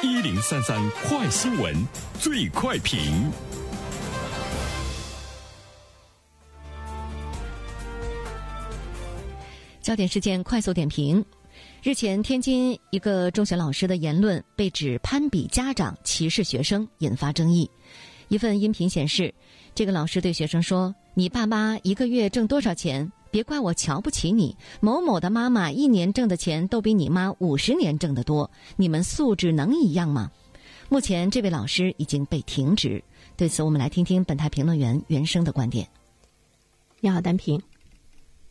一零三三快新闻，最快评。焦点事件快速点评：日前，天津一个中学老师的言论被指攀比家长、歧视学生，引发争议。一份音频显示，这个老师对学生说：“你爸妈一个月挣多少钱？别怪我瞧不起你。某某的妈妈一年挣的钱都比你妈五十年挣得多，你们素质能一样吗？”目前，这位老师已经被停职。对此，我们来听听本台评论员袁生的观点。你好，单平。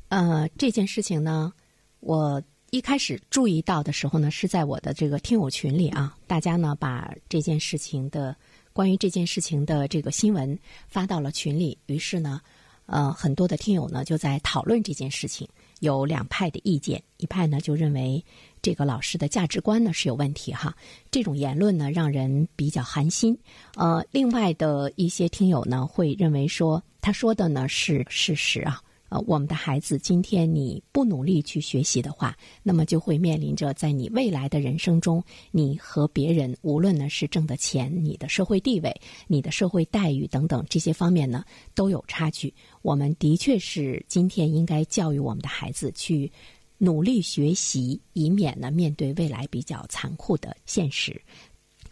呃，这件事情呢，我一开始注意到的时候呢，是在我的这个听友群里啊，大家呢把这件事情的关于这件事情的这个新闻发到了群里，于是呢，呃，很多的听友呢就在讨论这件事情，有两派的意见，一派呢就认为这个老师的价值观呢是有问题哈，这种言论呢让人比较寒心，呃，另外的一些听友呢会认为说他说的呢是事实啊。呃，我们的孩子，今天你不努力去学习的话，那么就会面临着在你未来的人生中，你和别人无论呢是挣的钱、你的社会地位、你的社会待遇等等这些方面呢都有差距。我们的确是今天应该教育我们的孩子去努力学习，以免呢面对未来比较残酷的现实。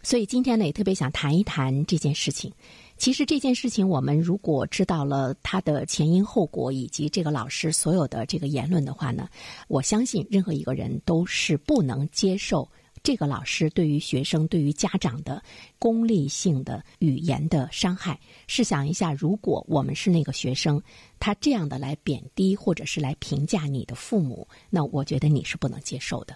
所以今天呢也特别想谈一谈这件事情。其实这件事情，我们如果知道了他的前因后果以及这个老师所有的这个言论的话呢，我相信任何一个人都是不能接受这个老师对于学生、对于家长的功利性的语言的伤害。试想一下，如果我们是那个学生，他这样的来贬低或者是来评价你的父母，那我觉得你是不能接受的。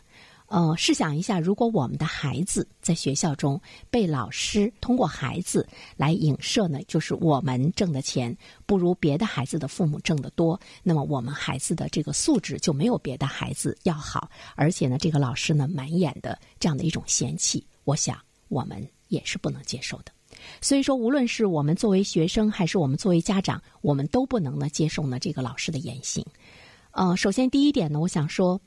呃，试想一下，如果我们的孩子在学校中被老师通过孩子来影射呢，就是我们挣的钱不如别的孩子的父母挣得多，那么我们孩子的这个素质就没有别的孩子要好，而且呢，这个老师呢满眼的这样的一种嫌弃，我想我们也是不能接受的。所以说，无论是我们作为学生，还是我们作为家长，我们都不能呢接受呢这个老师的言行。呃，首先第一点呢，我想说。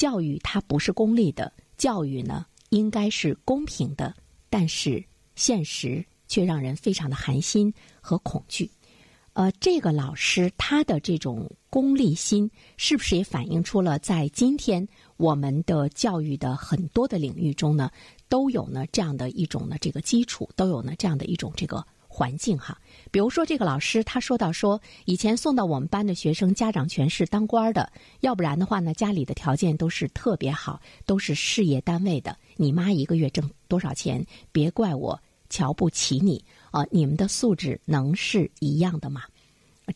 教育它不是功利的，教育呢应该是公平的，但是现实却让人非常的寒心和恐惧。呃，这个老师他的这种功利心，是不是也反映出了在今天我们的教育的很多的领域中呢，都有呢这样的一种呢这个基础，都有呢这样的一种这个。环境哈，比如说这个老师他说到说，以前送到我们班的学生家长全是当官的，要不然的话呢，家里的条件都是特别好，都是事业单位的。你妈一个月挣多少钱？别怪我瞧不起你啊！你们的素质能是一样的吗？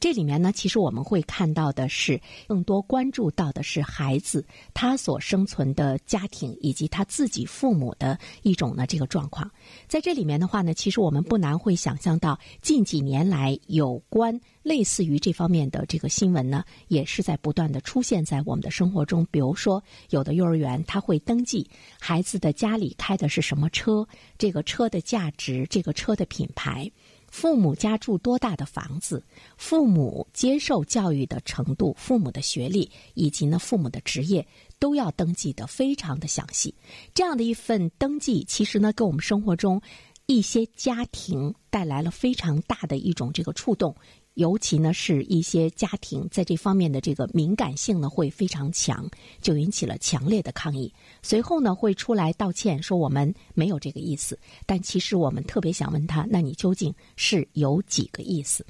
这里面呢，其实我们会看到的是，更多关注到的是孩子他所生存的家庭以及他自己父母的一种呢这个状况。在这里面的话呢，其实我们不难会想象到，近几年来有关类似于这方面的这个新闻呢，也是在不断的出现在我们的生活中。比如说，有的幼儿园他会登记孩子的家里开的是什么车，这个车的价值，这个车的品牌。父母家住多大的房子，父母接受教育的程度，父母的学历以及呢父母的职业都要登记的非常的详细。这样的一份登记，其实呢给我们生活中一些家庭带来了非常大的一种这个触动。尤其呢，是一些家庭在这方面的这个敏感性呢会非常强，就引起了强烈的抗议。随后呢，会出来道歉，说我们没有这个意思。但其实我们特别想问他，那你究竟是有几个意思？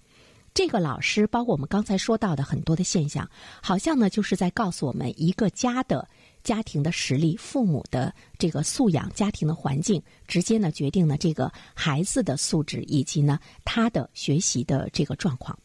这个老师，包括我们刚才说到的很多的现象，好像呢就是在告诉我们一个家的。家庭的实力、父母的这个素养、家庭的环境，直接呢决定了这个孩子的素质以及呢他的学习的这个状况。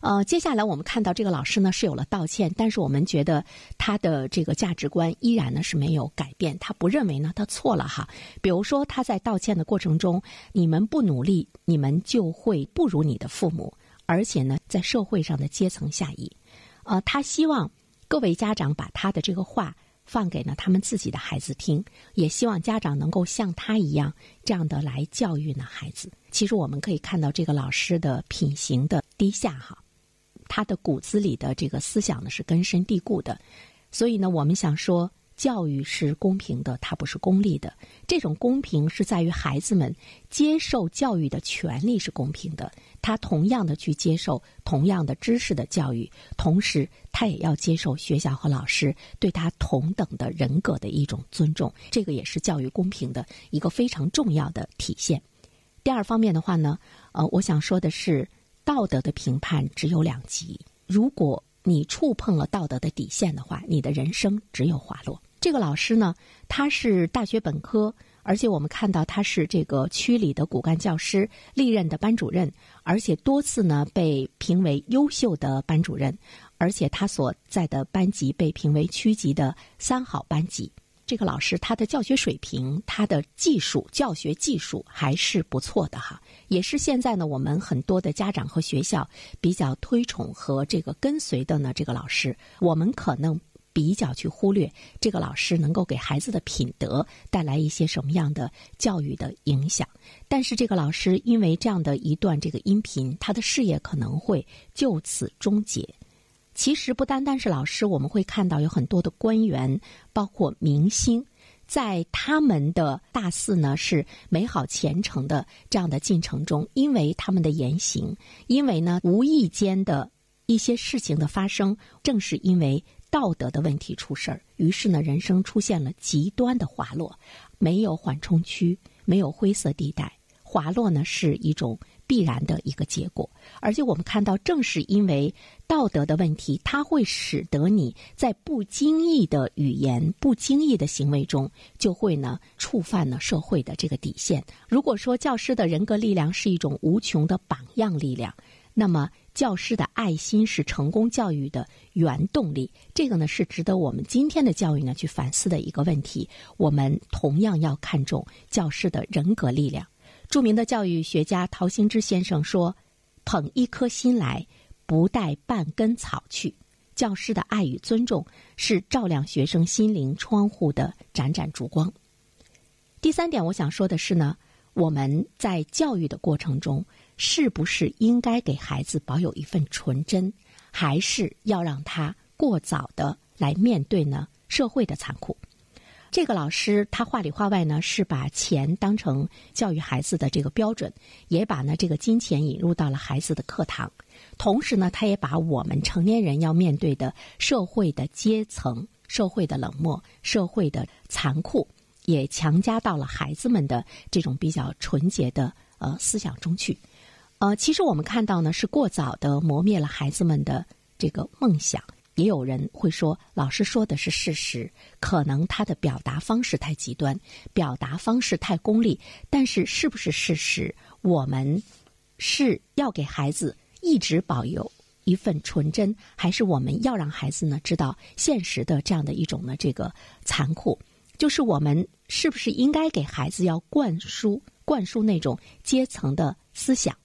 呃，接下来我们看到这个老师呢是有了道歉，但是我们觉得他的这个价值观依然呢是没有改变，他不认为呢他错了哈。比如说他在道歉的过程中，你们不努力，你们就会不如你的父母，而且呢在社会上的阶层下移。呃，他希望各位家长把他的这个话。放给了他们自己的孩子听，也希望家长能够像他一样这样的来教育呢孩子。其实我们可以看到这个老师的品行的低下哈，他的骨子里的这个思想呢是根深蒂固的。所以呢，我们想说，教育是公平的，它不是功利的。这种公平是在于孩子们接受教育的权利是公平的，他同样的去接受同样的知识的教育，同时他也要接受学校和老师对他同等的人格的一种尊重。这个也是教育公平的一个非常重要的体现。第二方面的话呢，呃，我想说的是，道德的评判只有两极。如果你触碰了道德的底线的话，你的人生只有滑落。这个老师呢，他是大学本科，而且我们看到他是这个区里的骨干教师，历任的班主任，而且多次呢被评为优秀的班主任，而且他所在的班级被评为区级的三好班级。这个老师他的教学水平，他的技术教学技术还是不错的哈，也是现在呢我们很多的家长和学校比较推崇和这个跟随的呢这个老师，我们可能比较去忽略这个老师能够给孩子的品德带来一些什么样的教育的影响，但是这个老师因为这样的一段这个音频，他的事业可能会就此终结。其实不单单是老师，我们会看到有很多的官员，包括明星，在他们的大四呢是美好前程的这样的进程中，因为他们的言行，因为呢无意间的一些事情的发生，正是因为道德的问题出事儿，于是呢人生出现了极端的滑落，没有缓冲区，没有灰色地带，滑落呢是一种。必然的一个结果，而且我们看到，正是因为道德的问题，它会使得你在不经意的语言、不经意的行为中，就会呢触犯了社会的这个底线。如果说教师的人格力量是一种无穷的榜样力量，那么教师的爱心是成功教育的原动力。这个呢是值得我们今天的教育呢去反思的一个问题。我们同样要看重教师的人格力量。著名的教育学家陶行知先生说：“捧一颗心来，不带半根草去。教师的爱与尊重是照亮学生心灵窗户的盏盏烛光。”第三点，我想说的是呢，我们在教育的过程中，是不是应该给孩子保有一份纯真，还是要让他过早的来面对呢社会的残酷？这个老师他话里话外呢是把钱当成教育孩子的这个标准，也把呢这个金钱引入到了孩子的课堂，同时呢他也把我们成年人要面对的社会的阶层、社会的冷漠、社会的残酷，也强加到了孩子们的这种比较纯洁的呃思想中去。呃，其实我们看到呢是过早的磨灭了孩子们的这个梦想。也有人会说，老师说的是事实，可能他的表达方式太极端，表达方式太功利。但是，是不是事实？我们是要给孩子一直保有一份纯真，还是我们要让孩子呢知道现实的这样的一种呢这个残酷？就是我们是不是应该给孩子要灌输灌输那种阶层的思想？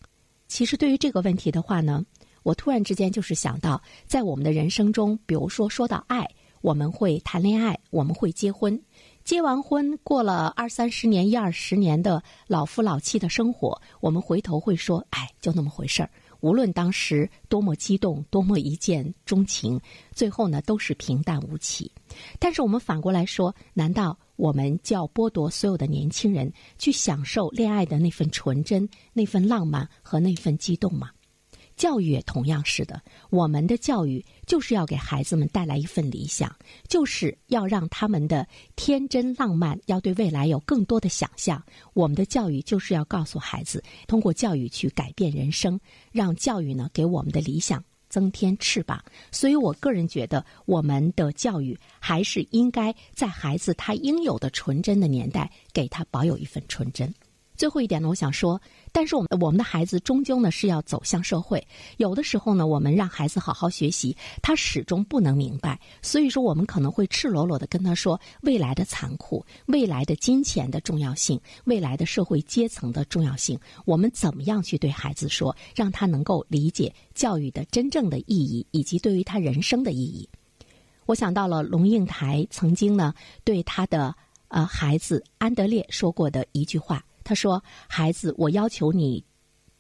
其实，对于这个问题的话呢？我突然之间就是想到，在我们的人生中，比如说说到爱，我们会谈恋爱，我们会结婚，结完婚过了二三十年、一二十年的老夫老妻的生活，我们回头会说，哎，就那么回事儿。无论当时多么激动，多么一见钟情，最后呢都是平淡无奇。但是我们反过来说，难道我们就要剥夺所有的年轻人去享受恋爱的那份纯真、那份浪漫和那份激动吗？教育也同样是的，我们的教育就是要给孩子们带来一份理想，就是要让他们的天真浪漫，要对未来有更多的想象。我们的教育就是要告诉孩子，通过教育去改变人生，让教育呢给我们的理想增添翅膀。所以我个人觉得，我们的教育还是应该在孩子他应有的纯真的年代，给他保有一份纯真。最后一点呢，我想说，但是我们我们的孩子终究呢是要走向社会，有的时候呢，我们让孩子好好学习，他始终不能明白，所以说我们可能会赤裸裸的跟他说未来的残酷，未来的金钱的重要性，未来的社会阶层的重要性，我们怎么样去对孩子说，让他能够理解教育的真正的意义，以及对于他人生的意义。我想到了龙应台曾经呢对他的呃孩子安德烈说过的一句话。他说：“孩子，我要求你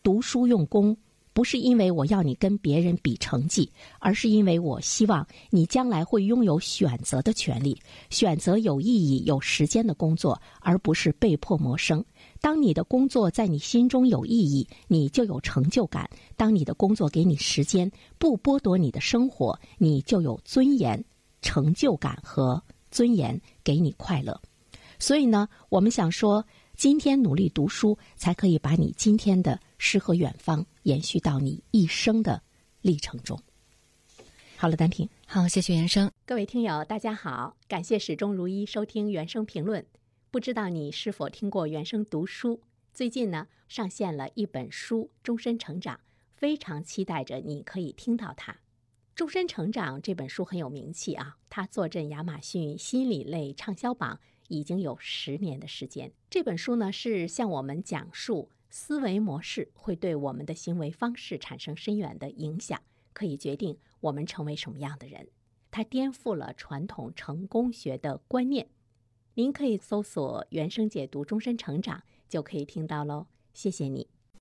读书用功，不是因为我要你跟别人比成绩，而是因为我希望你将来会拥有选择的权利，选择有意义、有时间的工作，而不是被迫谋生。当你的工作在你心中有意义，你就有成就感；当你的工作给你时间，不剥夺你的生活，你就有尊严、成就感和尊严，给你快乐。所以呢，我们想说，今天努力读书，才可以把你今天的诗和远方延续到你一生的历程中。好了，单平，好，谢谢原生。各位听友，大家好，感谢始终如一收听原声评论。不知道你是否听过原声读书？最近呢，上线了一本书《终身成长》，非常期待着你可以听到它。《终身成长》这本书很有名气啊，它坐镇亚马逊心理类畅销榜。已经有十年的时间。这本书呢，是向我们讲述思维模式会对我们的行为方式产生深远的影响，可以决定我们成为什么样的人。它颠覆了传统成功学的观念。您可以搜索“原声解读终身成长”，就可以听到喽。谢谢你。